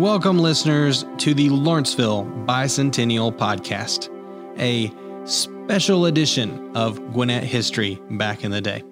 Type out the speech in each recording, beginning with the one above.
Welcome, listeners, to the Lawrenceville Bicentennial Podcast, a special edition of Gwinnett history back in the day.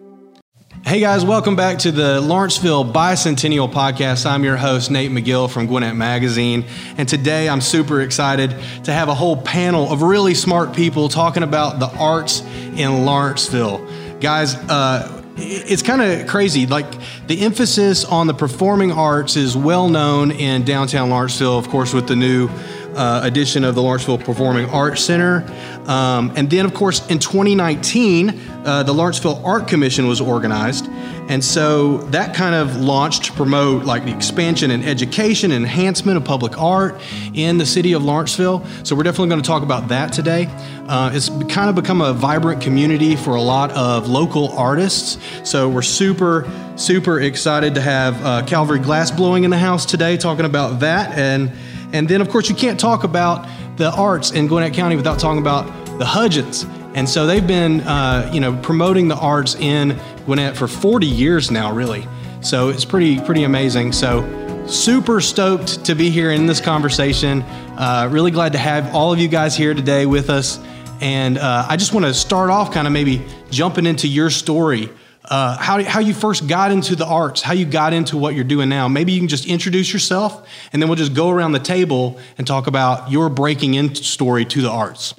Hey guys, welcome back to the Lawrenceville Bicentennial Podcast. I'm your host, Nate McGill from Gwinnett Magazine. And today I'm super excited to have a whole panel of really smart people talking about the arts in Lawrenceville. Guys, uh, it's kind of crazy. Like the emphasis on the performing arts is well known in downtown Lawrenceville, of course, with the new uh, of the Lawrenceville Performing Arts Center. Um, and then, of course, in 2019, uh, the Lawrenceville Art Commission was organized. And so that kind of launched to promote like the expansion and education and enhancement of public art in the city of Lawrenceville. So we're definitely going to talk about that today. Uh, it's kind of become a vibrant community for a lot of local artists. So we're super, super excited to have uh, Calvary Glass Blowing in the house today talking about that. And, and then, of course, you can't talk about the arts in Gwinnett County without talking about the Hudgens. And so they've been, uh, you know, promoting the arts in Gwinnett for 40 years now, really. So it's pretty, pretty amazing. So super stoked to be here in this conversation. Uh, really glad to have all of you guys here today with us. And uh, I just want to start off kind of maybe jumping into your story. Uh, how, how you first got into the arts, how you got into what you're doing now. Maybe you can just introduce yourself, and then we'll just go around the table and talk about your breaking in story to the arts.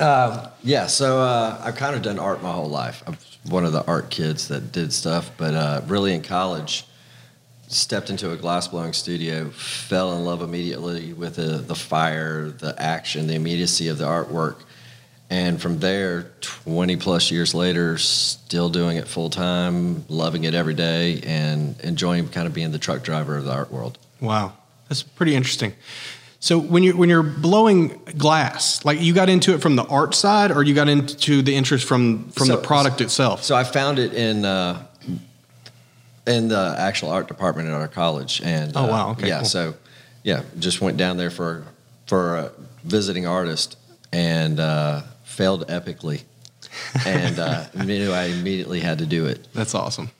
Uh, yeah, so uh, I've kind of done art my whole life. I'm one of the art kids that did stuff, but uh, really in college, stepped into a glass blowing studio, fell in love immediately with the, the fire, the action, the immediacy of the artwork. And from there, 20 plus years later, still doing it full time, loving it every day, and enjoying kind of being the truck driver of the art world. Wow, that's pretty interesting. So when you when you're blowing glass, like you got into it from the art side, or you got into the interest from from So- the product itself? So I found it in uh, in the actual art department at our college, and Oh, uh, wow, okay, yeah. cool. So yeah, just went down there for for a visiting artist and uh, failed epically, and uh, knew I immediately had to do it. That's awesome.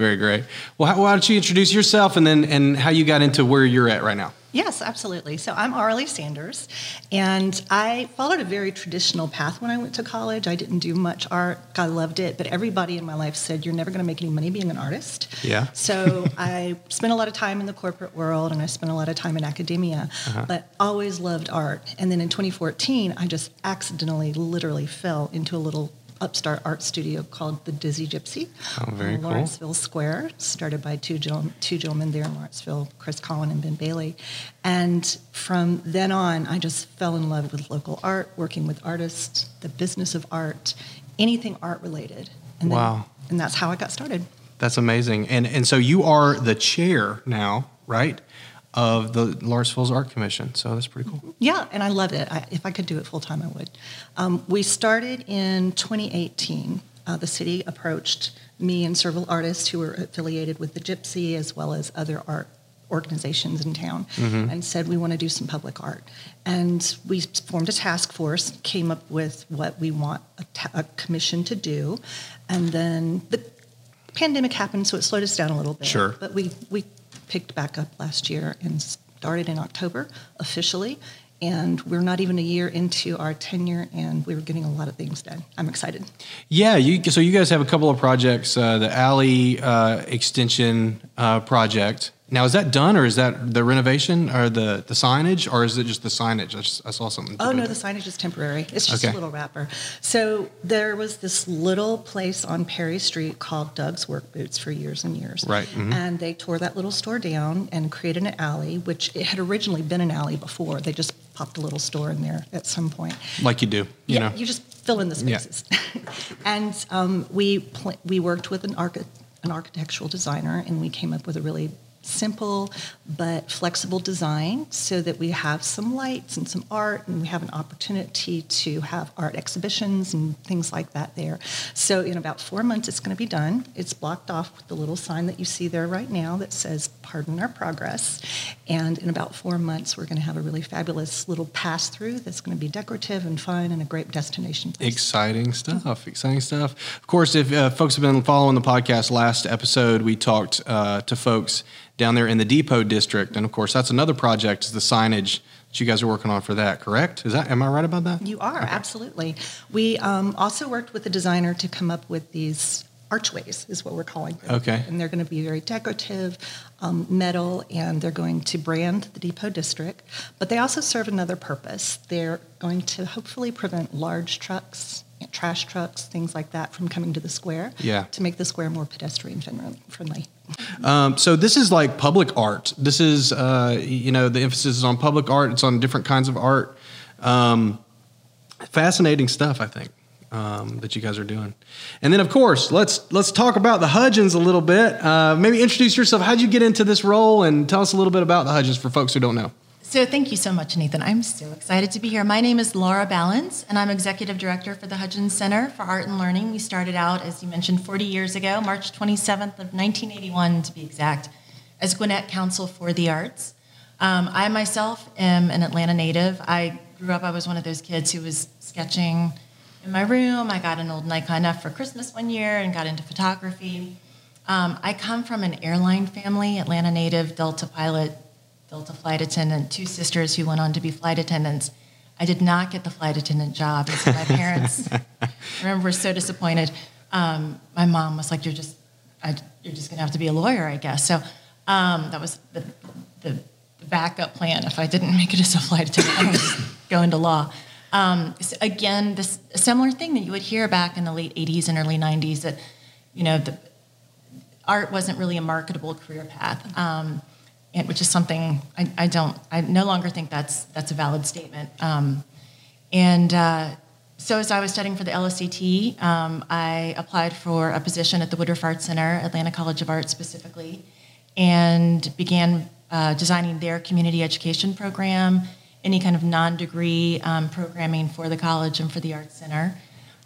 Very great. Well, how, why don't you introduce yourself and then and how you got into where you're at right now? Yes, absolutely. So I'm Arlie Sanders, and I followed a very traditional path when I went to college. I didn't do much art. I loved it, but everybody in my life said you're never going to make any money being an artist. Yeah. So I spent a lot of time in the corporate world, and I spent a lot of time in academia, Uh-huh. but always loved art. And then in 2014, I just accidentally, literally fell into a little upstart art studio called the Dizzy Gypsy Oh, very cool. Lawrenceville Square, started by two, gen- two gentlemen there in Lawrenceville, Chris Collin and Ben Bailey. And from then on, I just fell in love with local art, working with artists, the business of art, anything art related. And then- Wow. and that's how I got started. That's amazing. And and so you are the chair now, right, of the Lawrenceville's Art Commission. So that's pretty cool. Yeah, and I love it. I, if I could do it full time, I would. Um, we started in 2018. Uh, the city approached me and several artists who were affiliated with the Gypsy as well as other art organizations in town and said, We want to do some public art. And we formed a task force, came up with what we want a, ta- a commission to do. And then the pandemic happened, so it slowed us down a little bit. Sure. But we, we picked back up last year and started in October officially. And we're not even a year into our tenure, and we were getting a lot of things done. I'm excited. Yeah, you, so you guys have a couple of projects, uh, the alley uh, extension uh, project. Now, is that done, or is that the renovation, or the, the signage, or is it just the signage? I, just, I saw something. Oh no, the signage is temporary. It's just Okay. a little wrapper. So there was this little place on Perry Street called Doug's Work Boots for years and years. Right, mhm. And they tore that little store down and created an alley, which it had originally been an alley before. They just popped a little store in there at some point. like you do, you yeah, know. you just fill in the Yeah. spaces. and um, we pl- we worked with an archi- an architectural designer, and we came up with a really simple but flexible design so that we have some lights and some art and we have an opportunity to have art exhibitions and things like that there. So in about four months it's going to be done. It's blocked off with the little sign that you see there right now that says pardon our progress. And in about four months we're going to have a really fabulous little pass through that's going to be decorative and fun and a great destination. place. Exciting stuff. Exciting stuff. Of course, if uh, folks have been following the podcast, last episode we talked uh, to folks down there in the Depot District, and of course, that's another project. Is the signage that you guys are working on for that? Correct? Is that am I right about that? You are, absolutely. We um, also worked with the designer to come up with these archways, is what we're calling them. Okay. And they're going to be very decorative, um, metal, and they're going to brand the Depot District. But they also serve another purpose. They're going to hopefully prevent large trucks, trash trucks, things like that from coming to the square. Yeah. To make the square more pedestrian friendly. Um, so this is like public art. This is, uh, you know, the emphasis is on public art. It's on different kinds of art. Um, fascinating stuff, I think, um, that you guys are doing. And then, of course, let's let's talk about the Hudgens a little bit. Uh, maybe introduce yourself. How'd you get into this role, and tell us a little bit about the Hudgens for folks who don't know. So thank you so much, Nathan. I'm so excited to be here. My name is Laura Ballens, and I'm executive director for the Hudgens Center for Art and Learning. We started out, as you mentioned, 40 years ago, March 27th of 1981 to be exact, as Gwinnett Council for the Arts. Um, I myself am an Atlanta native. I grew up, I was one of those kids who was sketching in my room. I got an old Nikon F for Christmas one year and got into photography. Um, I come from an airline family, Atlanta native, Delta pilot, Delta flight attendant, two sisters who went on to be flight attendants. I did not get the flight attendant job, and so my parents, I remember, were so disappointed. Um, my mom was like, "You're just, I, you're just going to have to be a lawyer, I guess." So um, that was the, the, the, backup plan. If I didn't make it as a flight attendant, I was go into law. Um, so again, this a similar thing that you would hear back in the late '80s and early '90s that, you know, the, art wasn't really a marketable career path. Um, and, which is something I, I, don't, I no longer think that's that's a valid statement. Um, and uh, so, as I was studying for the LSAT, um, I applied for a position at the Woodruff Art Center, Atlanta College of Art specifically, and began uh, designing their community education program, any kind of non-degree um, programming for the college and for the Art Center.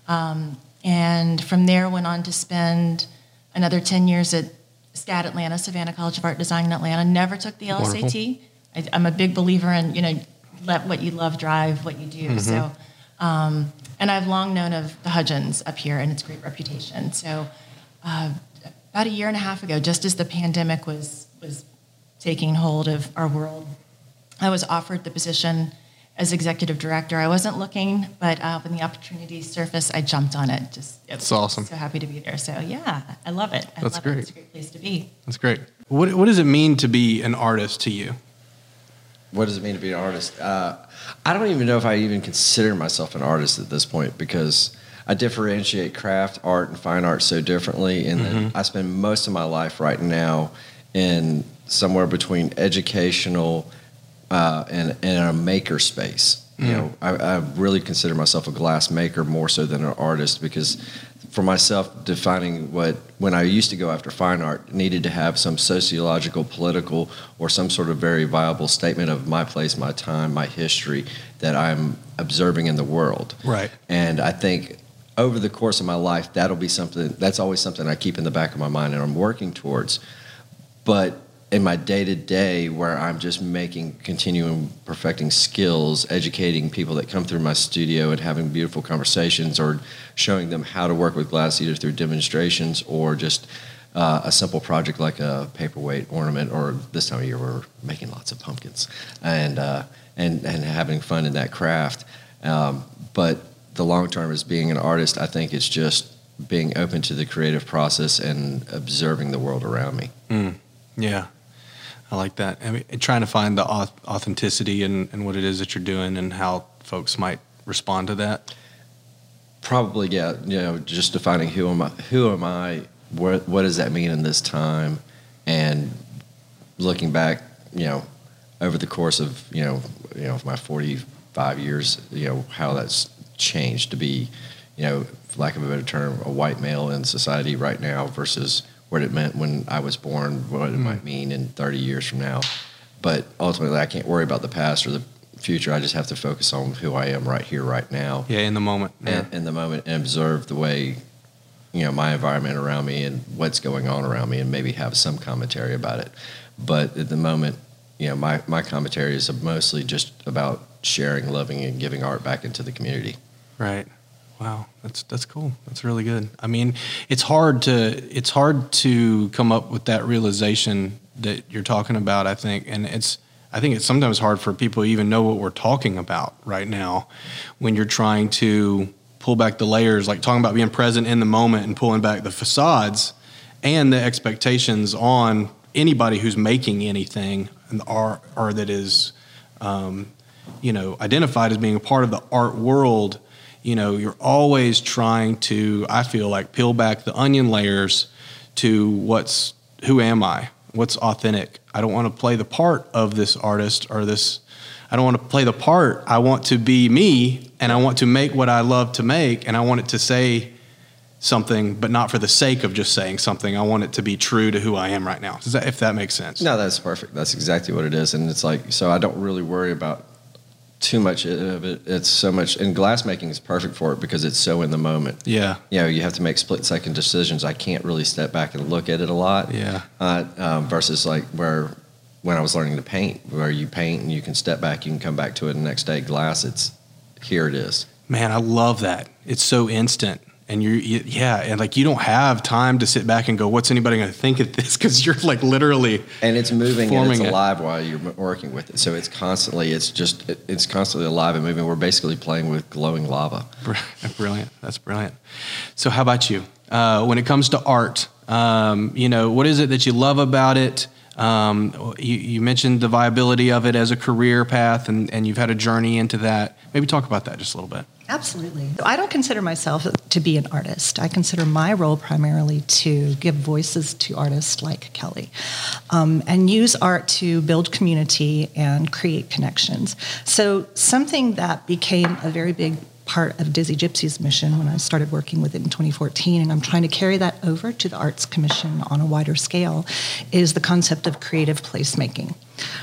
Um, and from there, went on to spend another 10 years at SCAD Atlanta, Savannah College of Art Design in Atlanta. Never took the LSAT. I, am a big believer in you know let what you love drive what you do. Mm-hmm. So, um, and I've long known of the Hudgens up here and its great reputation. So, uh, about a year and a half ago, just as the pandemic was was taking hold of our world, I was offered the position as executive director. I wasn't looking, but uh, when the opportunity surfaced, I jumped on it. Just that's awesome. So happy to be there. So yeah, I love it. I that's love great. It. It's a great place to be. That's great. What What does it mean to be an artist to you? What does it mean to be an artist? Uh, I don't even know if I even consider myself an artist at this point because I differentiate craft, art, and fine art so differently, and mm-hmm. I spend most of my life right now in somewhere between educational uh, and, and a maker space. You mm. know, I, I, really consider myself a glass maker more so than an artist because, for myself, defining what when I used to go after fine art needed to have some sociological, political, or some sort of very viable statement of my place, my time, my history that I'm observing in the world. Right. And I think over the course of my life, that'll be something. That's always something I keep in the back of my mind and I'm working towards. But in my day to day where I'm just making, continuing perfecting skills, educating people that come through my studio and having beautiful conversations or showing them how to work with glass either through demonstrations or just uh, a simple project like a paperweight ornament or this time of year we're making lots of pumpkins and, uh, and, and having fun in that craft. Um, but the long term is being an artist, I think it's just being open to the creative process and observing the world around me. Mm. Yeah, I like that. I mean, trying to find the authenticity and, and what it is that you're doing and how folks might respond to that. Probably, yeah. You know, just defining who am I? Who am I? What What does that mean in this time? And looking back, you know, over the course of you know, you know, my 45 years, you know, how that's changed to be, you know, for lack of a better term, a white male in society right now versus what it meant when I was born, what it mm. might mean in 30 years from now. But ultimately, I can't worry about the past or the future. I just have to focus on who I am right here, right now. Yeah, in the moment. Yeah. in the moment, and observe the way, you know, my environment around me and what's going on around me, and maybe have some commentary about it. But at the moment, you know, my, my commentary is mostly just about sharing, loving, and giving art back into the community. Right. Wow, that's that's cool. That's really good. I mean, it's hard to it's hard to come up with that realization that you're talking about. I think, and it's I think it's sometimes hard for people to even know what we're talking about right now when you're trying to pull back the layers, like talking about being present in the moment and pulling back the facades and the expectations on anybody who's making anything or, or that is, um, you know, identified as being a part of the art world. You know, you're always trying to, I feel like, peel back the onion layers to what's, who am I? What's authentic? I don't want to play the part of this artist or this. I don't want to play the part. I want to be me, and I want to make what I love to make, and I want it to say something, but not for the sake of just saying something. I want it to be true to who I am right now. That, if that makes sense? No, that's perfect. That's exactly what it is, and it's like so. I don't really worry about too much of it. It's so much, and glassmaking is perfect for it because it's so in the moment. Yeah. You know, you have to make split second decisions. I can't really step back and look at it a lot. Yeah. Uh, um, versus like where when I was learning to paint, where you paint and you can step back, you can come back to it the next day. Glass, it's here it is. Man, I love that. It's so instant and you're you, yeah and like you don't have time to sit back and go what's anybody going to think of this? Because you're like literally and it's moving and it's it. alive while you're working with it. So it's constantly it's just it's constantly alive and moving. We're basically playing with glowing lava. Brilliant. That's brilliant. So how about you? Uh, when it comes to art um, you know what is it that you love about it? Um, you, you, mentioned the viability of it as a career path and, and you've had a journey into that. Maybe talk about that just a little bit Absolutely. I don't consider myself to be an artist. I consider my role primarily to give voices to artists like Kelly um, and use art to build community and create connections. So, something that became a very big part of Dizzy Gypsy's mission when I started working with it in 2014, and I'm trying to carry that over to the Arts Commission on a wider scale, is the concept of creative placemaking.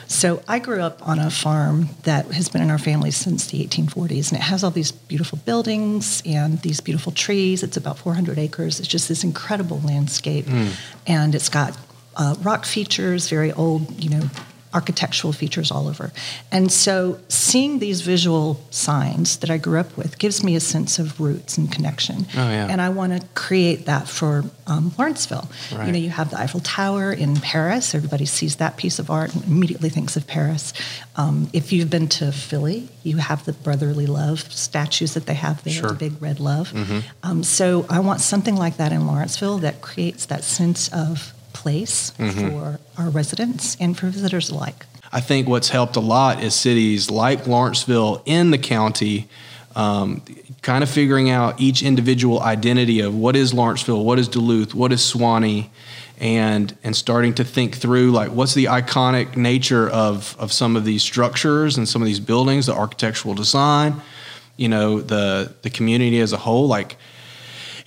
So I grew up on a farm that has been in our family since the 1840s, and it has all these beautiful buildings and these beautiful trees. It's about 400 acres. It's just this incredible landscape, mm. and it's got uh, rock features, very old, you know, architectural features all over. And so seeing these visual signs that I grew up with gives me a sense of roots and connection. Oh, yeah. And I want to create that for um, Lawrenceville. Right. You know, you have the Eiffel Tower in Paris. Everybody sees that piece of art and immediately thinks of Paris. Um, if you've been to Philly, you have the brotherly love statues that they have there, sure. the big red love. Mm-hmm. Um, so I want something like that in Lawrenceville that creates that sense of place mm-hmm. for our residents and for visitors alike. I think what's helped a lot is cities like Lawrenceville in the county um, kind of figuring out each individual identity of what is Lawrenceville, what is Duluth, what is Suwanee, and and starting to think through like what's the iconic nature of of some of these structures and some of these buildings, the architectural design, you know, the the community as a whole, like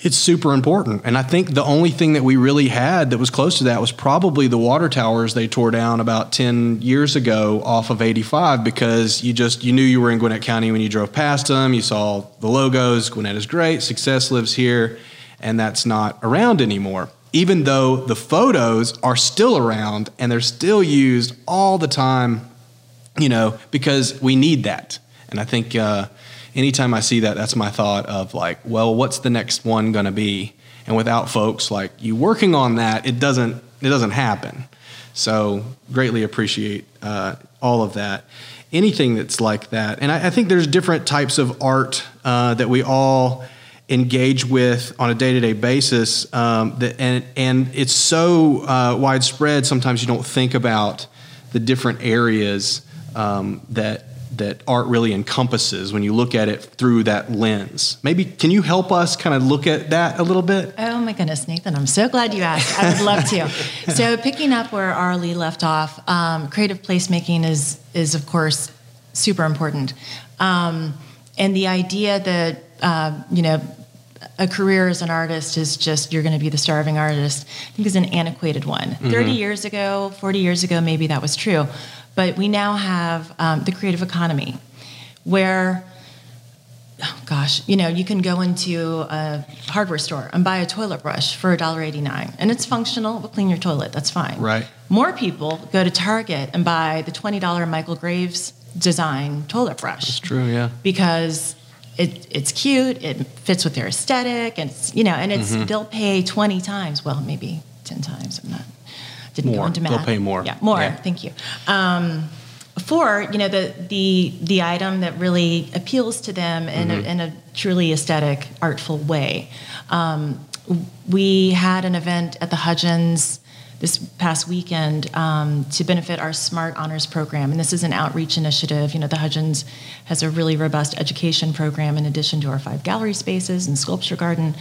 it's super important. And I think the only thing that we really had that was close to that was probably the water towers they tore down about 10 years ago off of 85 because you just you knew you were in Gwinnett County when you drove past them. You saw the logos, Gwinnett is great, success lives here, and that's not around anymore. Even though the photos are still around and they're still used all the time, you know, because we need that. And I think uh, anytime I see that, that's my thought of like, well, what's the next one going to be? And without folks like you working on that, it doesn't it doesn't happen. So greatly appreciate uh, all of that. Anything that's like that, and I, I think there's different types of art uh, that we all engage with on a day-to-day basis um, that, and, and it's so uh, widespread sometimes you don't think about the different areas um, that that art really encompasses when you look at it through that lens. Maybe can you help us kind of look at that a little bit? Oh my goodness, Nathan, I'm so glad you asked. I would love to. so picking up where Arlie left off, um, creative placemaking is is of course super important, um, and the idea that uh, you know a career as an artist is just you're going to be the starving artist i think is an antiquated one mm-hmm. 30 years ago 40 years ago maybe that was true but we now have um, the creative economy where, oh gosh, you know, you can go into a hardware store and buy a toilet brush for $1.89 and it's functional, will clean your toilet, that's fine. Right. More people go to Target and buy the $20 Michael Graves design toilet brush. That's true, yeah. Because it, it's cute, it fits with their aesthetic, and it's, you know, and it's mm-hmm. they'll pay 20 times, well, maybe 10 times, I'm not didn't More. go into math. They'll pay more. Yeah, more. Yeah. Thank you. Um, for you know the the the item that really appeals to them in, Mm-hmm. a, in a truly aesthetic, artful way. Um, we had an event at the Hudgens this past weekend um, to benefit our Smart Honors program, and this is an outreach initiative. You know, the Hudgens has a really robust education program in addition to our five gallery spaces and sculpture garden.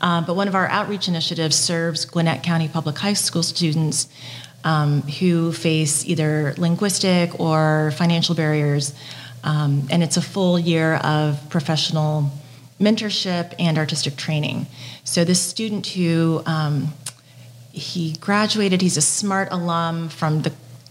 Um, but one of our outreach initiatives serves Gwinnett County Public High School students um, who face either linguistic or financial barriers. Um, and it's a full year of professional mentorship and artistic training. So this student who um, he graduated, he's a smart alum from the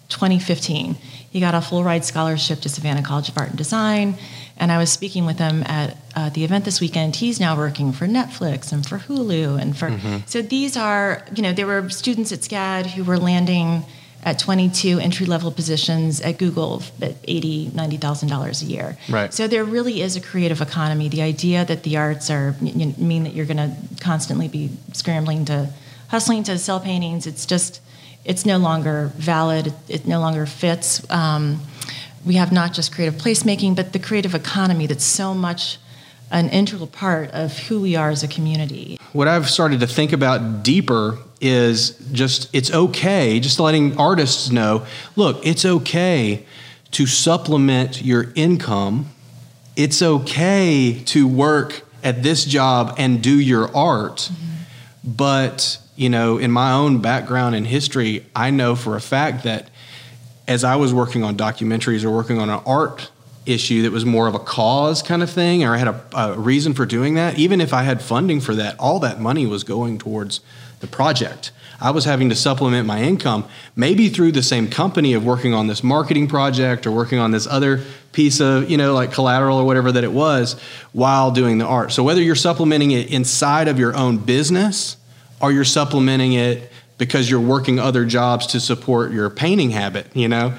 2015. He got a full ride scholarship to Savannah College of Art and Design. And I was speaking with him at uh, the event this weekend. He's now working for Netflix and for Hulu and for. So these are, you know, there were students at SCAD who were landing at 22 entry level positions at Google at 80, 90,000 dollars a year. Right. So there really is a creative economy. The idea that the arts are you know, mean that you're going to constantly be scrambling to, hustling to sell paintings. It's just, it's no longer valid. It, no longer fits. Um, we have not just creative placemaking, but the creative economy that's so much an integral part of who we are as a community. what I've started to think about deeper is just it's okay, just letting artists know look, it's okay to supplement your income. It's okay to work at this job and do your art. But, you know, in my own background and history, I know for a fact that as I was working on documentaries or working on an art issue that was more of a cause kind of thing, or I had a, a reason for doing that, even if I had funding for that, all that money was going towards the project. I was having to supplement my income, maybe through the same company of working on this marketing project or working on this other piece of, you know, like collateral or whatever that it was while doing the art. So whether you're supplementing it inside of your own business or you're supplementing it because you're working other jobs to support your painting habit, you know,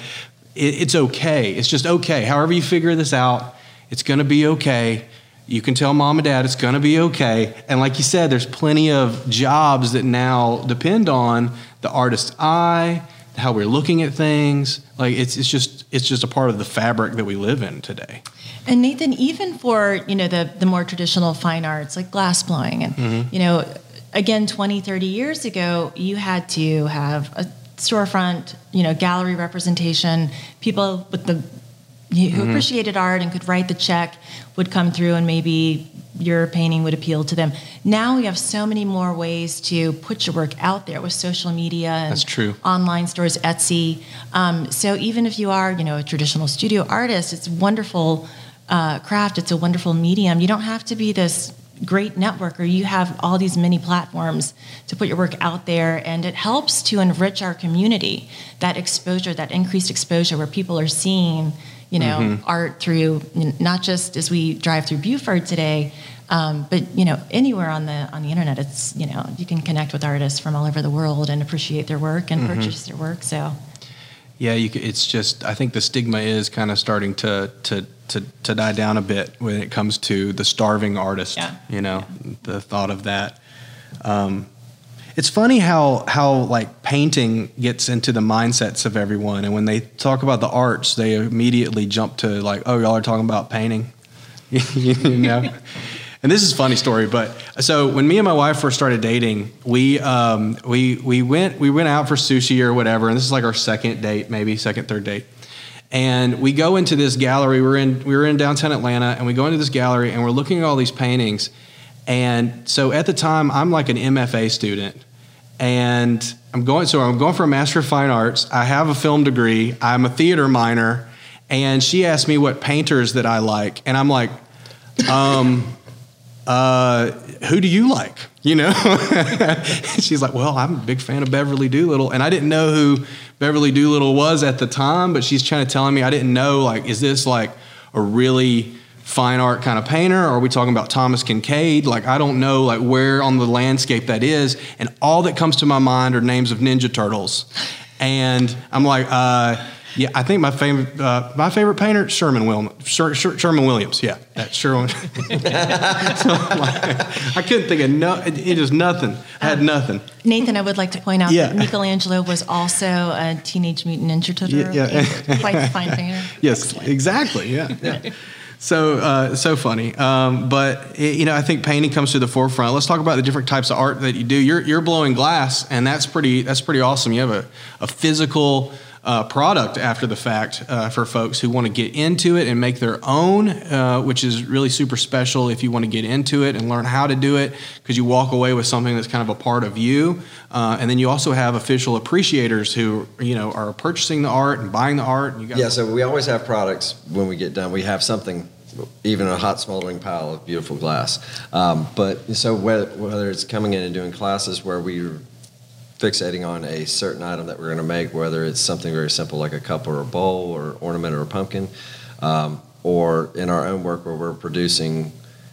it, it's okay. It's just okay. However you figure this out, it's going to be okay. You can tell mom and dad it's going to be okay. And like you said, there's plenty of jobs that now depend on the artist's eye, how we're looking at things. Like it's it's just it's just a part of the fabric that we live in today. And Nathan, even for you know the the more traditional fine arts like glass blowing, and mm-hmm. you know, again, 20, 30 years ago, you had to have a storefront, you know, gallery representation. People with the who appreciated art and could write the check would come through, and maybe your painting would appeal to them. Now we have so many more ways to put your work out there with social media and That's true. online stores, Etsy. Um, so even if you are, you know, a traditional studio artist, it's wonderful uh, craft. It's a wonderful medium. You don't have to be this great networker. You have all these many platforms to put your work out there, and it helps to enrich our community. That exposure, that increased exposure, where people are seeing, you know, art through not just as we drive through Buford today. Um, but you know, anywhere on the on the internet, it's you know you can connect with artists from all over the world and appreciate their work and purchase their work. So Yeah, you, it's just I think the stigma is kind of starting to to to to die down a bit when it comes to the starving artist. Yeah. You know, the thought of that. Um, it's funny how how like painting gets into the mindsets of everyone, and when they talk about the arts, they immediately jump to like, oh, y'all are talking about painting, you know. And this is a funny story, but so when me and my wife first started dating, we um, we we went we went out for sushi or whatever, and this is like our second date, maybe second third date. And we go into this gallery. We're in we were in downtown Atlanta, and we go into this gallery, and we're looking at all these paintings. And so at the time, I'm like an MFA student, and I'm going. So I'm going for a Master of Fine Arts. I have a film degree. I'm a theater minor, and she asked me what painters that I like, and I'm like, um, uh, who do you like? You know? She's like, well, I'm a big fan of Beverly Doolittle. And I didn't know who Beverly Doolittle was at the time, but she's kind of telling me, I didn't know, like, is this like a really fine art kind of painter? Or are we talking about Thomas Kinkade? Like, I don't know, like, where on the landscape that is. And all that comes to my mind are names of Ninja Turtles. And I'm like, uh, Yeah, I think my favorite uh, my favorite painter Sherman Williams. Sher, Sher, Sherman Williams. Yeah, that's Sherman. so, like, I couldn't think of no. It, it is nothing. I had nothing. Nathan, I would like to point out Yeah. that Michelangelo was also a Teenage Mutant Ninja Turtle. Yeah, yeah. Quite fine painter. Yes, exactly. Yeah. yeah. So uh, so funny, um, but it, you know I think painting comes to the forefront. Let's talk about the different types of art that you do. You're you're blowing glass, and that's pretty that's pretty awesome. You have a, a physical uh, product after the fact uh, for folks who want to get into it and make their own, uh, which is really super special if you want to get into it and learn how to do it because you walk away with something that's kind of a part of you. Uh, and then you also have official appreciators who you know are purchasing the art and buying the art. Yeah, so we always have products when we get done. We have something, even a hot smoldering pile of beautiful glass. Um, but so whether, whether it's coming in and doing classes where we're fixating on a certain item that we're going to make, whether it's something very simple like a cup or a bowl or ornament or a pumpkin, um, or in our own work where we're producing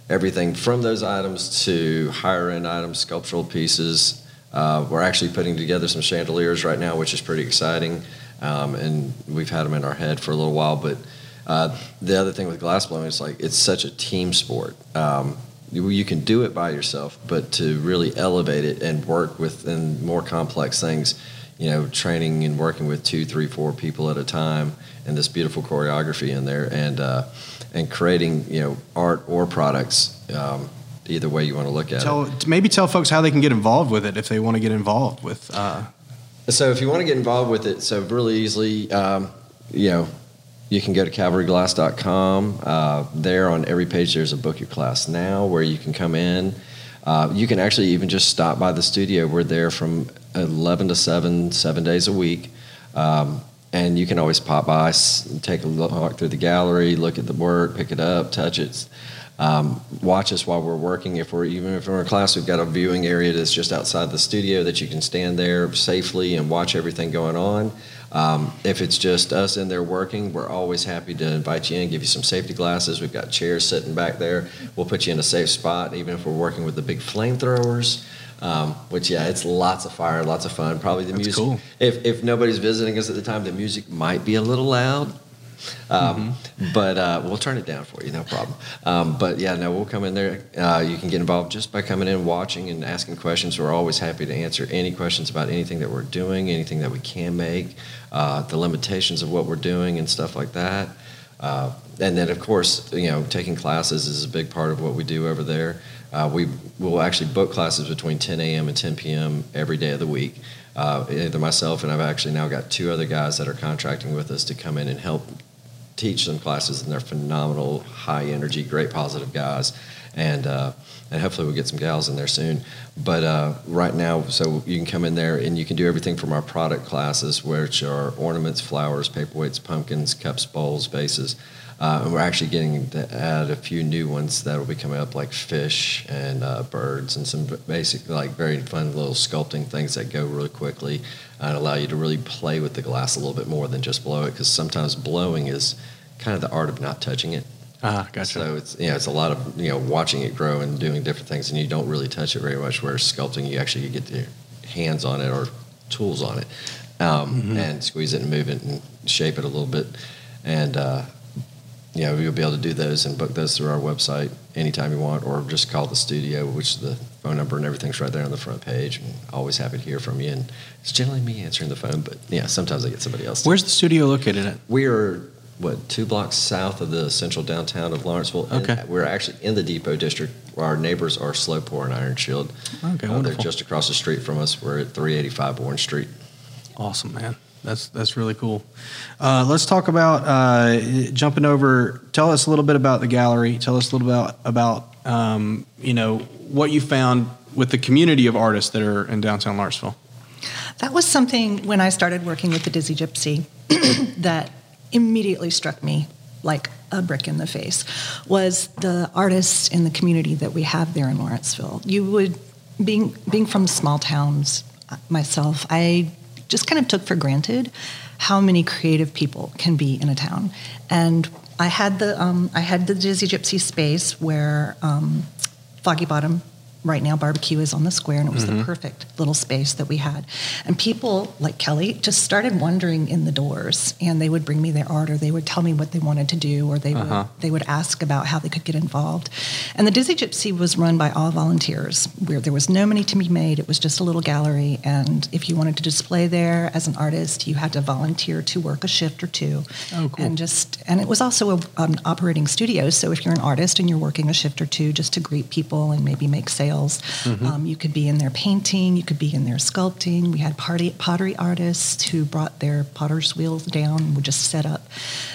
everything from those items to higher end items, sculptural pieces. Uh, we're actually putting together some chandeliers right now, which is pretty exciting. Um, and we've had them in our head for a little while. But uh, the other thing with glass blowing is like it's such a team sport. Um, you can do it by yourself, but to really elevate it and work within more complex things, you know, training and working with two, three, four people at a time, and this beautiful choreography in there, and uh, and creating you know art or products, um, either way you want to look at it. tell maybe tell folks how they can get involved with it if they want to get involved with uh, So if you want to get involved with it, so really easily, um, you know, you can go to cavalryglass.com. Uh, there on every page, there's a book your class now where you can come in. Uh, you can actually even just stop by the studio. We're there from 11 to 7, seven days a week. Um, and you can always pop by, take a look walk through the gallery, look at the work, pick it up, touch it. Um, watch us while we're working. If we're even if we're in class, we've got a viewing area that's just outside the studio that you can stand there safely and watch everything going on. Um, if it's just us in there working, we're always happy to invite you in, give you some safety glasses. We've got chairs sitting back there. We'll put you in a safe spot, even if we're working with the big flamethrowers. Um, which yeah, it's lots of fire, lots of fun. Probably the That's music. cool. If if nobody's visiting us at the time, the music might be a little loud. Um, But uh, we'll turn it down for you, no problem. Um, but yeah, no, we'll come in there. Uh, you can get involved just by coming in, watching, and asking questions. We're always happy to answer any questions about anything that we're doing, anything that we can make, uh, the limitations of what we're doing, and stuff like that. Uh, and then, of course, you know, taking classes is a big part of what we do over there. Uh, we will actually book classes between 10 a.m. and 10 p.m. every day of the week. Uh, either myself and I've actually now got two other guys that are contracting with us to come in and help teach some classes, and they're phenomenal, high energy, great positive guys, and uh, and hopefully we'll get some gals in there soon. But uh, right now, so you can come in there and you can do everything from our product classes, which are ornaments, flowers, paperweights, pumpkins, cups, bowls, vases. Uh, and we're actually getting to add a few new ones that will be coming up, like fish and uh, birds, and some basic, like very fun little sculpting things that go really quickly and allow you to really play with the glass a little bit more than just blow it. Because sometimes blowing is kind of the art of not touching it. ah gotcha So it's you know it's a lot of you know watching it grow and doing different things, and you don't really touch it very much. Whereas sculpting, you actually get your hands on it or tools on it, um, and squeeze it and move it and shape it a little bit, and uh, you know you'll be able to do those and book those through our website anytime you want, or just call the studio, which the phone number and everything's right there on the front page. And always happy to hear from you. And it's generally me answering the phone, but yeah, sometimes I get somebody else. where's the studio located at we are what two blocks south of the central downtown of Lawrenceville. Okay. we're actually in the Depot District. Our neighbors are Slow Pour and Iron Shield. Okay, Uh, they're just across the street from us. We're at 385 Orange Street. Awesome, man. That's that's really cool. Uh, let's talk about uh, jumping over. Tell us a little bit about the gallery. Tell us a little about about um, you know what you found with the community of artists that are in downtown Lawrenceville. That was something when I started working with the Dizzy Gypsy that immediately struck me like a brick in the face was the artists in the community that we have there in Lawrenceville. You would being being from small towns uh, myself, I just kind of took for granted how many creative people can be in a town. And I had the um, I had the Dizzy Gypsy space where um, Foggy Bottom right now barbecue is on the square, and it was the perfect little space that we had. And people like Kelly just started wandering in the doors, and they would bring me their art, or they would tell me what they wanted to do, or they Uh-huh. would they would ask about how they could get involved. And the Dizzy Gypsy was run by all volunteers, where there was no money to be made. It was just a little gallery, and if you wanted to display there as an artist, you had to volunteer to work a shift or two. Oh, cool. And just and it was also a, an operating studio. So if you're an artist and you're working a shift or two just to greet people and maybe make sales, Mm-hmm. um, you could be in there painting, you could be in there sculpting. We had party, pottery artists who brought their potter's wheels down and would just set up,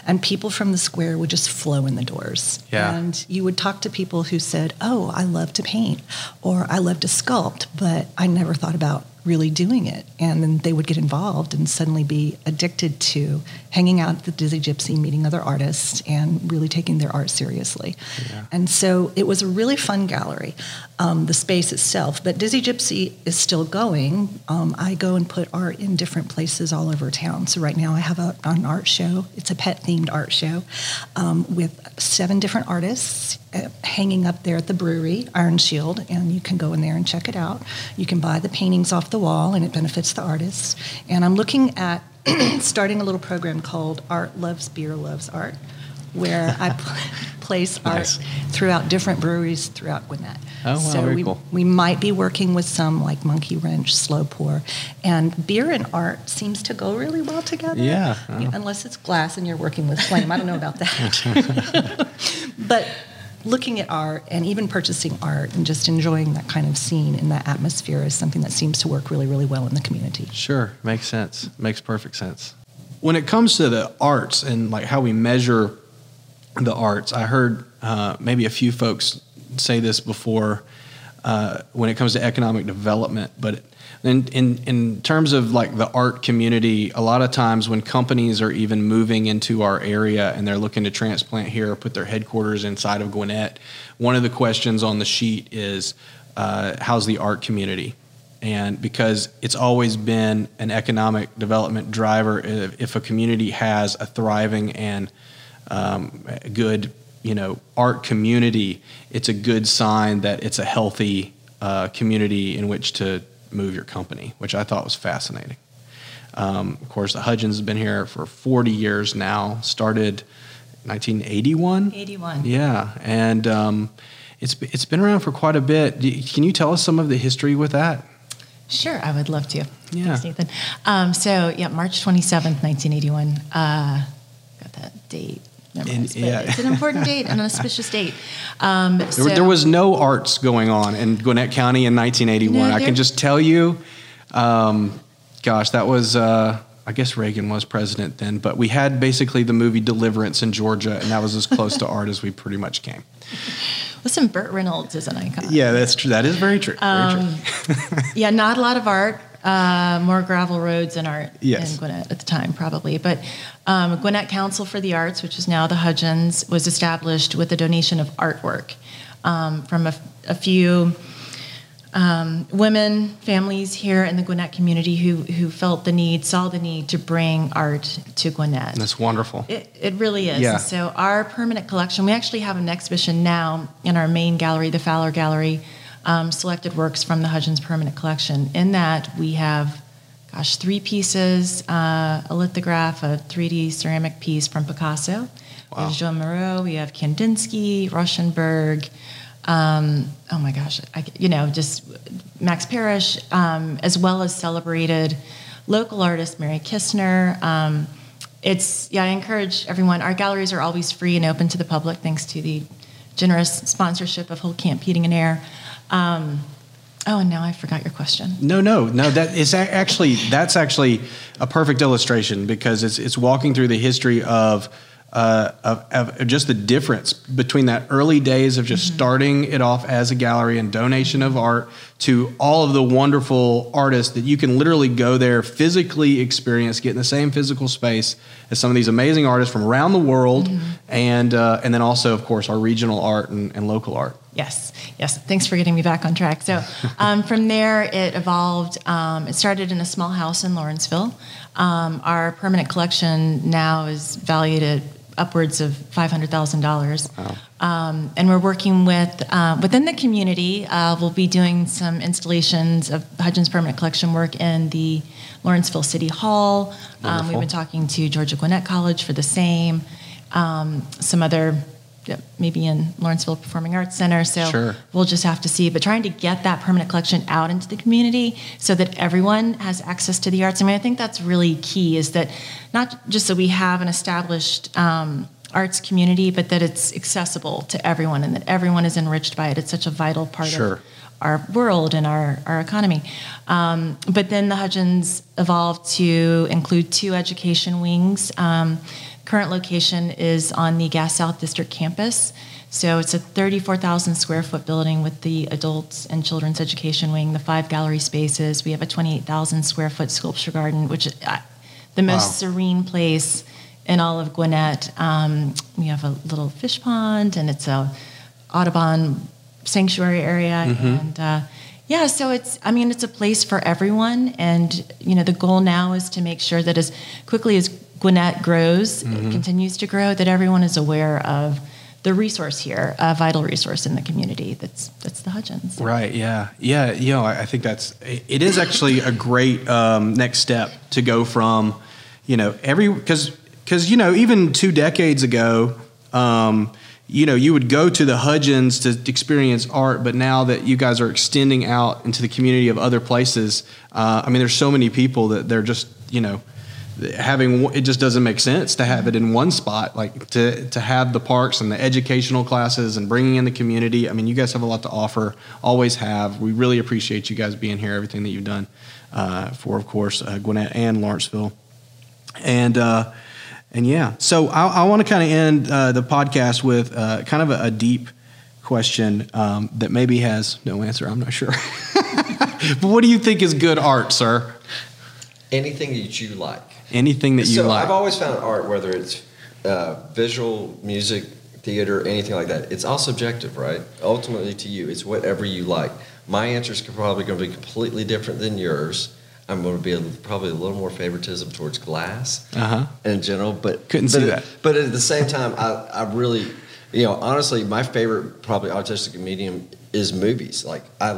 and people from the square would just flow in the doors. Yeah. And you would talk to people who said, "Oh, I love to paint," or "I love to sculpt," but I never thought about really doing it. And then they would get involved and suddenly be addicted to hanging out at the Dizzy Gypsy, meeting other artists, and really taking their art seriously. And so it was a really fun gallery, um, the space itself. But Dizzy Gypsy is still going. Um, I go and put art in different places all over town. So right now I have a, an art show. It's a pet themed art show um, with seven different artists uh, hanging up there at the brewery, Iron Shield, and you can go in there and check it out. You can buy the paintings off the wall, and it benefits the artists. And I'm looking at starting a little program called Art Loves Beer Loves Art, where I pl- place Nice. art throughout different breweries throughout Gwinnett. Oh, wow, so very we, cool. we might be working with some like Monkey Wrench, Slow Pour, and beer and art seems to go really well together. Yeah. You- uh-huh. unless it's glass and you're working with flame. I don't know about that. but looking at art and even purchasing art and just enjoying that kind of scene and that atmosphere is something that seems to work really, really well in the community. Sure, makes sense. Makes perfect sense. When it comes to the arts and like how we measure the arts, I heard uh, maybe a few folks say this before uh, when it comes to economic development, but in, in in terms of like the art community, a lot of times when companies are even moving into our area and they're looking to transplant here or put their headquarters inside of Gwinnett, one of the questions on the sheet is, uh, "How's the art community?" and because it's always been an economic development driver if, if a community has a thriving and um, good you know art community it's a good sign that it's a healthy uh, community in which to move your company which i thought was fascinating um, of course the hudgens has been here for 40 years now started 1981 81. yeah, and um, it's it's been around for quite a bit. Can you tell us some of the history with that? Sure, I would love to. Yeah. Thanks, Nathan. Um, so, yeah, March 27th, 1981. Uh, got that date memorized, yeah. it's an important date, an auspicious date. Um, There, so, there was no arts going on in Gwinnett County in 1981. No, I can just tell you, um, gosh, that was. Uh, I guess Reagan was president then, but we had basically the movie Deliverance in Georgia, and that was as close to art as we pretty much came. Listen, Burt Reynolds is an icon. Yeah, that's true. That is very true. Very true. yeah, not a lot of art. Uh, more gravel roads and art Yes. in Gwinnett at the time, probably. But um, Gwinnett Council for the Arts, which is now the Hudgens, was established with a donation of artwork um, from a, a few um, women, families here in the Gwinnett community who who felt the need, saw the need to bring art to Gwinnett. That's wonderful. It, it really is. Yeah. So our permanent collection, we actually have an exhibition now in our main gallery, the Fowler Gallery, um, selected works from the Hudgens Permanent Collection. In that we have, gosh, three pieces, uh, a lithograph, a 3D ceramic piece from Picasso. We have Joan Miró, we have Kandinsky, Rauschenberg, um, oh my gosh, I, you know, just Max Parrish, um, as well as celebrated local artist Mary Kistner. Um, it's yeah, I encourage everyone. Our galleries are always free and open to the public, thanks to the generous sponsorship of Whole Camp Heating and Air. Um, oh, and now I forgot your question. No, no, no. That is actually that's actually a perfect illustration because it's it's walking through the history of. Uh, of, of just the difference between that early days of just starting it off as a gallery and donation of art to all of the wonderful artists that you can literally go there physically experience, get in the same physical space as some of these amazing artists from around the world, and uh, and then also of course our regional art and, and local art. Yes, yes. Thanks for getting me back on track. So, um, from there, it evolved. Um, it started in a small house in Lawrenceville. Um, our permanent collection now is valued at upwards of $500,000. Um, and we're working with, uh, within the community, uh, we'll be doing some installations of Hudgens Permanent Collection work in the Lawrenceville City Hall. Um, we've been talking to Georgia Gwinnett College for the same. Um, some other, maybe in Lawrenceville Performing Arts Center. So Sure. we'll just have to see. But trying to get that permanent collection out into the community so that everyone has access to the arts. I mean, I think that's really key. Is that not just that we have an established um, arts community, but that it's accessible to everyone and that everyone is enriched by it. It's such a vital part Sure. of our world and our, our economy. Um, but then the Hudgens evolved to include two education wings. Um, current location is on the Gas South District campus. So it's a 34,000 square foot building with the adults and children's education wing, the five gallery spaces. We have a 28,000 square foot sculpture garden, which is uh, the most Wow. serene place in all of Gwinnett. Um, we have a little fish pond, and it's a Audubon sanctuary area, Mm-hmm. and uh, yeah, so it's I mean it's a place for everyone, and you know the goal now is to make sure that as quickly as Gwinnett grows, Mm-hmm. it continues to grow, that everyone is aware of the resource here, a vital resource in the community. That's that's the Hudgens. Right. Yeah. Yeah. You know, I I think that's it is actually a great um, next step to go from, you know, every because because you know even two decades ago, um, you know, you would go to the Hudgens to experience art, but now that you guys are extending out into the community of other places, uh, I mean, there's so many people that they're just you know having it just doesn't make sense to have it in one spot like to to have the parks and the educational classes and bringing in the community. I mean you guys have a lot to offer always have. We really appreciate you guys being here everything that you've done uh, for of course uh, gwinnett and lawrenceville. And uh, and yeah so i, I want to kind of end uh, the podcast with uh, kind of a, a deep question um, that maybe has no answer i'm not sure. But what do you think is good art sir? Anything that you like. Anything that you so like I've always found art, whether it's uh, visual, music, theater, anything like that, it's all subjective, right? Ultimately, to you, it's whatever you like. My answer is probably going to be completely different than yours. I'm going to be a, probably a little more favoritism towards glass uh-huh in general, but Couldn't but see at- that. But at the same time, I, I really, you know, honestly, my favorite probably artistic medium is movies. Like I,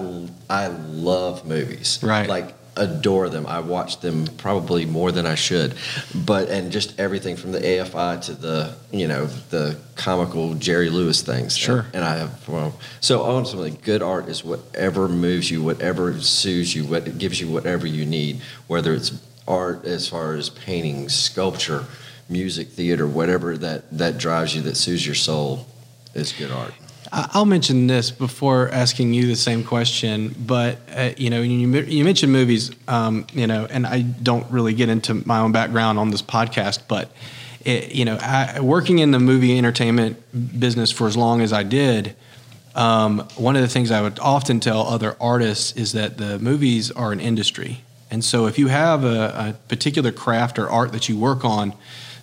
I love movies. Right. Like adore them. I watch them probably more than I should, but and just everything from the AFI to the you know the comical Jerry Lewis things. Sure. And, I have well, so ultimately, good art is whatever moves you, whatever soothes you, what gives you whatever you need, whether it's art as far as painting, sculpture, music, theater, whatever that that drives you, that soothes your soul, is good art. I'll mention this before asking you the same question, but uh, you know, you, you mentioned movies, um, you know, and I don't really get into my own background on this podcast, but it, you know, I, working in the movie entertainment business for as long as I did, um, one of the things I would often tell other artists is that the movies are an industry, and so if you have a, a particular craft or art that you work on,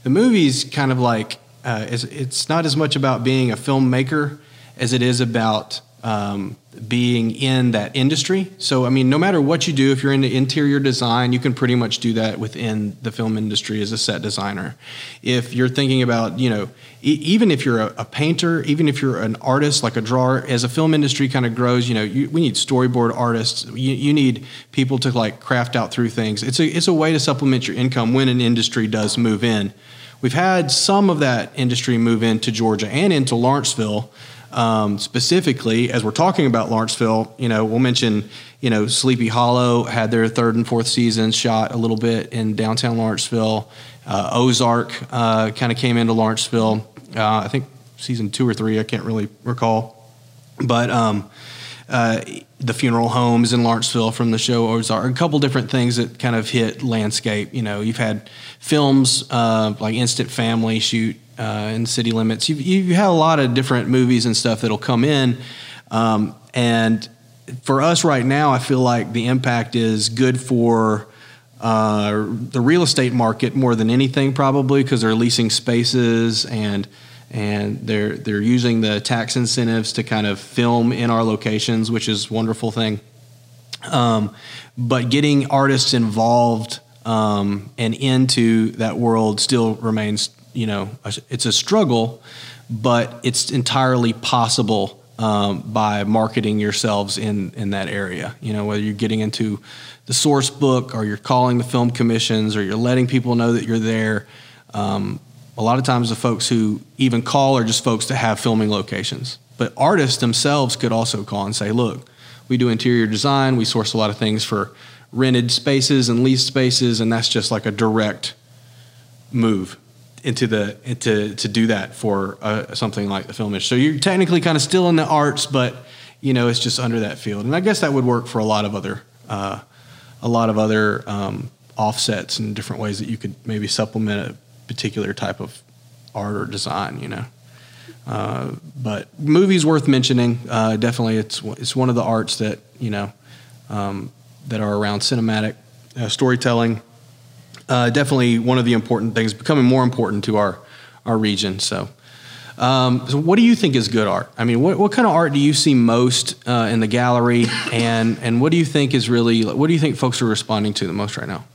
the movies kind of like uh, it's, it's not as much about being a filmmaker as it is about um, being in that industry. So, I mean, no matter what you do, if you're into interior design, you can pretty much do that within the film industry as a set designer. If you're thinking about, you know, e- even if you're a, a painter, even if you're an artist, like a drawer, as a film industry kind of grows, you know, you, we need storyboard artists. You, you need people to like craft out through things. It's a, it's a way to supplement your income when an industry does move in. We've had some of that industry move into Georgia and into Lawrenceville um, specifically, as we're talking about Lawrenceville, you know, we'll mention, you know, Sleepy Hollow had their third and fourth seasons shot a little bit in downtown Lawrenceville. Uh, Ozark uh, kind of came into Lawrenceville. Uh, I think season two or three, I can't really recall. But um, uh, the funeral homes in Lawrenceville from the show Ozark, a couple different things that kind of hit landscape. You know, you've had films uh, like Instant Family shoot uh, in city limits. You've, you've had a lot of different movies and stuff that'll come in. Um, and for us right now, I feel like the impact is good for uh, the real estate market more than anything, probably because they're leasing spaces and and they're they're using the tax incentives to kind of film in our locations, which is a wonderful thing. Um, but getting artists involved um, and into that world still remains you know it's a struggle, but it's entirely possible um, by marketing yourselves in in that area. You know, whether you're getting into the source book or you're calling the film commissions or you're letting people know that you're there. Um, a lot of times, the folks who even call are just folks that have filming locations. But artists themselves could also call and say, "Look, we do interior design. We source a lot of things for rented spaces and leased spaces, and that's just like a direct move into the into to do that for uh, something like the film industry. So you're technically kind of still in the arts, but you know it's just under that field. And I guess that would work for a lot of other uh, a lot of other um, offsets and different ways that you could maybe supplement a particular type of art or design. You know. Uh, but movies worth mentioning. Uh, definitely, it's it's one of the arts that you know um, that are around cinematic uh, storytelling uh, definitely one of the important things, becoming more important to our our region. So, um, so what do you think is good art? I mean, what, what kind of art do you see most uh, in the gallery, and and what do you think is really what do you think folks are responding to the most right now?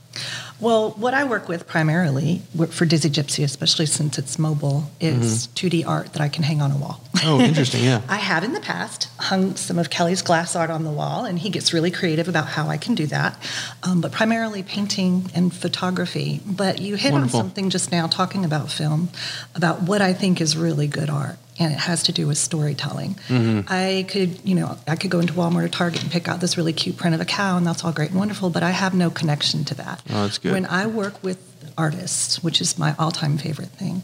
Well, what I work with primarily for Dizzy Gypsy, especially since it's mobile, is mm-hmm. 2D art that I can hang on a wall. Oh, interesting, yeah. I have in the past hung some of Kelly's glass art on the wall, and he gets really creative about how I can do that, um, but primarily painting and photography. But you hit Wonderful. on something just now talking about film, about what I think is really good art and it has to do with storytelling. Mm-hmm. I could, you know, I could go into Walmart or Target and pick out this really cute print of a cow, and that's all great and wonderful, but I have no connection to that. Oh, that's good. When I work with artists, which is my all-time favorite thing,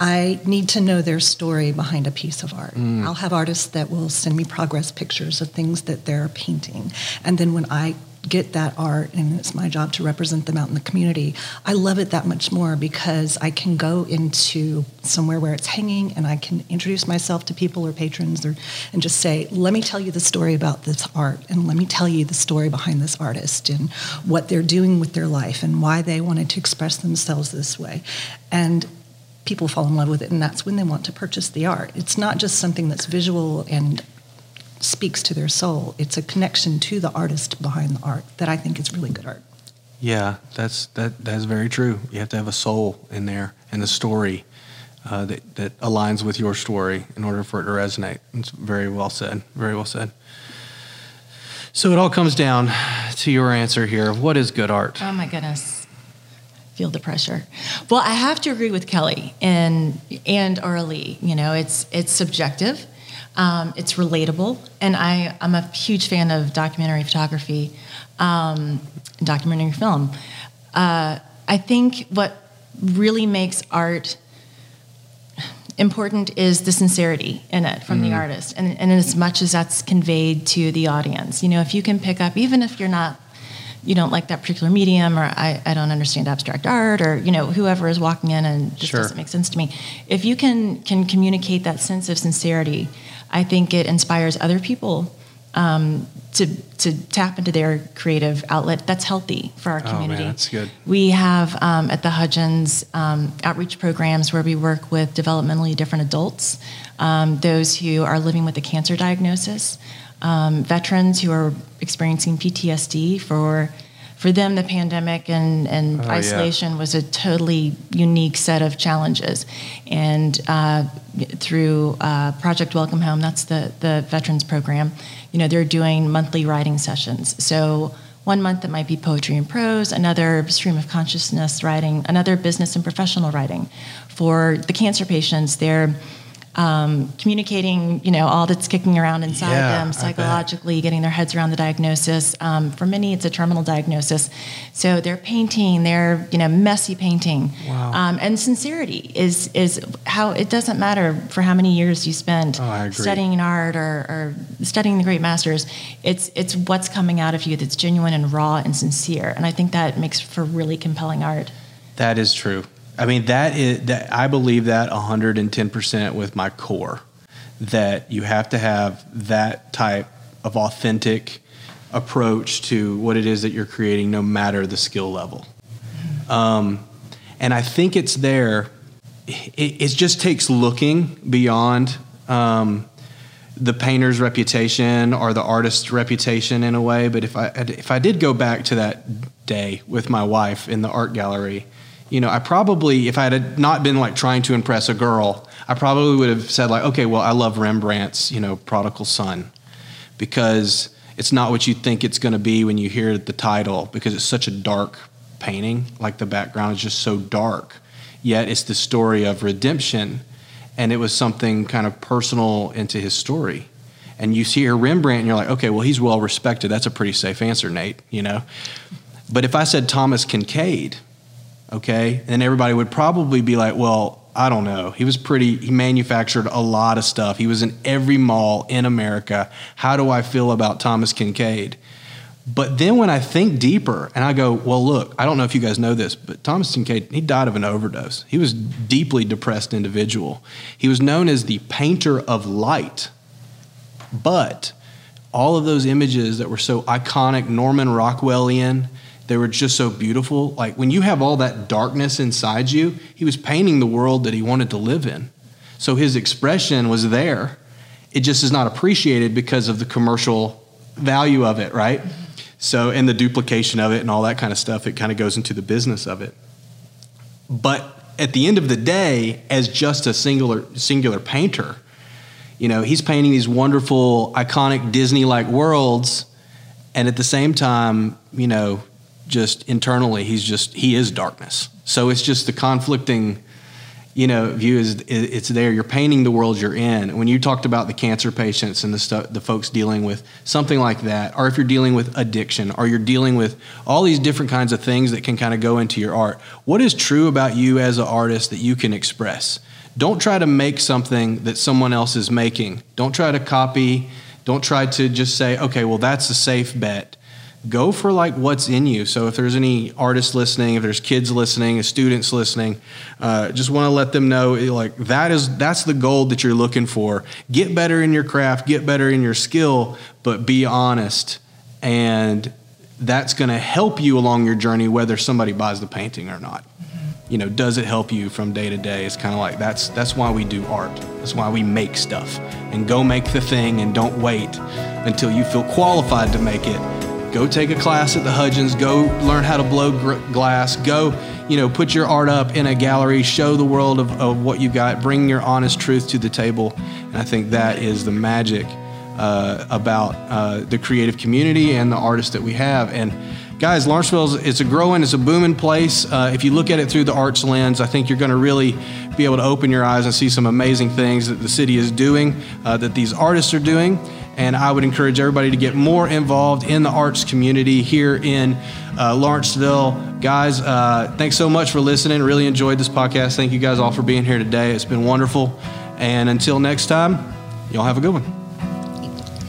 I need to know their story behind a piece of art. Mm. I'll have artists that will send me progress pictures of things that they're painting, and then when I get that art and it's my job to represent them out in the community, I love it that much more because I can go into somewhere where it's hanging and I can introduce myself to people or patrons or and just say, let me tell you the story about this art and let me tell you the story behind this artist and what they're doing with their life and why they wanted to express themselves this way. And people fall in love with it and that's when they want to purchase the art. It's not just something that's visual and speaks to their soul. It's a connection to the artist behind the art that I think is really good art. Yeah, that's that that's very true. You have to have a soul in there and a story uh, that that aligns with your story in order for it to resonate. It's very well said. Very well said. So it all comes down to your answer here of what is good art. Oh my goodness. Feel the pressure. Well, I have to agree with Kelly and and Arlie. You know, it's it's subjective um, it's relatable, and I, I'm a huge fan of documentary photography, um, documentary film. Uh, I think what really makes art important is the sincerity in it from mm. the artist, and, and as much as that's conveyed to the audience. You know, if you can pick up, even if you're not you don't like that particular medium or I, I don't understand abstract art or you know whoever is walking in and just sure. doesn't make sense to me if you can can communicate that sense of sincerity I think it inspires other people um, to to tap into their creative outlet. That's healthy for our community. Oh, man, that's good. We have um, at the Hudgens um, outreach programs where we work with developmentally different adults, um, those who are living with a cancer diagnosis, um, veterans who are experiencing PTSD for for them, the pandemic and, and oh, isolation yeah. was a totally unique set of challenges. And uh, through uh, Project Welcome Home, that's the, the veterans program, you know, they're doing monthly writing sessions. So one month it might be poetry and prose, another stream of consciousness writing, another business and professional writing. For the cancer patients, they're um, communicating, you know, all that's kicking around inside yeah, them psychologically, getting their heads around the diagnosis. Um, for many, it's a terminal diagnosis. So they're painting, they're, you know, messy painting. Wow. Um, and sincerity is is how it doesn't matter for how many years you spend oh, studying art or, or studying the great masters. It's it's what's coming out of you that's genuine and raw and sincere. And I think that makes for really compelling art. That is true. I mean, that is that I believe that 110% with my core that you have to have that type of authentic approach to what it is that you're creating, no matter the skill level. Um, and I think it's there. It, it just takes looking beyond um, the painter's reputation or the artist's reputation in a way. But if I if I did go back to that day with my wife in the art gallery You know, I probably, if I had not been like trying to impress a girl, I probably would have said like, okay, well, I love Rembrandt's, you know, Prodigal Son, because it's not what you think it's going to be when you hear the title, because it's such a dark painting. Like the background is just so dark, yet it's the story of redemption, and it was something kind of personal into his story. And you see here Rembrandt, and you're like, okay, well, he's well respected. That's a pretty safe answer, Nate. You know. But if I said Thomas Kinkade, okay, then everybody would probably be like, well, I don't know. He was pretty, he manufactured a lot of stuff. He was in every mall in America. How do I feel about Thomas Kinkade? But then when I think deeper and I go, well, look, I don't know if you guys know this, but Thomas Kinkade, he died of an overdose. He was deeply depressed individual. He was known as the painter of light. But all of those images that were so iconic, Norman Rockwellian, they were just so beautiful. Like when you have all that darkness inside you, he was painting the world that he wanted to live in. So his expression was there. It just is not appreciated because of the commercial value of it, right? So, and the duplication of it and all that kind of stuff, it kind of goes into the business of it. But at the end of the day, as just a singular singular painter, you know, he's painting these wonderful, iconic Disney-like worlds, and at the same time, you know, just internally, he's just he is darkness. So it's just the conflicting, you know, view is it's there. You're painting the world you're in. When you talked about the cancer patients and the stuff, the folks dealing with something like that, or if you're dealing with addiction, or you're dealing with all these different kinds of things that can kind of go into your art. What is true about you as an artist that you can express? Don't try to make something that someone else is making. Don't try to copy. Don't try to just say, okay, well, that's a safe bet go for like what's in you. So if there's any artists listening, if there's kids listening, students listening, uh, just want to let them know like that is that's the goal that you're looking for. Get better in your craft, get better in your skill, but be honest, and that's going to help you along your journey, whether somebody buys the painting or not. You know, does it help you from day to day? It's kind of like that's that's why we do art. That's why we make stuff and go make the thing and don't wait until you feel qualified to make it go take a class at the Hudgens, go learn how to blow gr- glass, go, you know, put your art up in a gallery, show the world of, of what you got, bring your honest truth to the table. And I think that is the magic uh, about uh, the creative community and the artists that we have. And guys, Lawrenceville is a growing, it's a booming place. Uh, if you look at it through the arts lens, I think you're going to really be able to open your eyes and see some amazing things that the city is doing, uh, that these artists are doing. And I would encourage everybody to get more involved in the arts community here in uh, Lawrenceville. Guys, uh, thanks so much for listening. Really enjoyed this podcast. Thank you guys all for being here today. It's been wonderful. And until next time, y'all have a good one.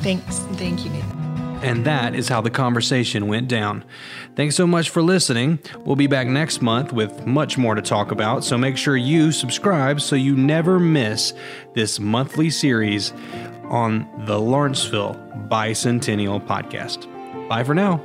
Thanks. Thank you, Nathan. And that is how the conversation went down. Thanks so much for listening. We'll be back next month with much more to talk about, so make sure you subscribe so you never miss this monthly series on the Lawrenceville Bicentennial Podcast. Bye for now.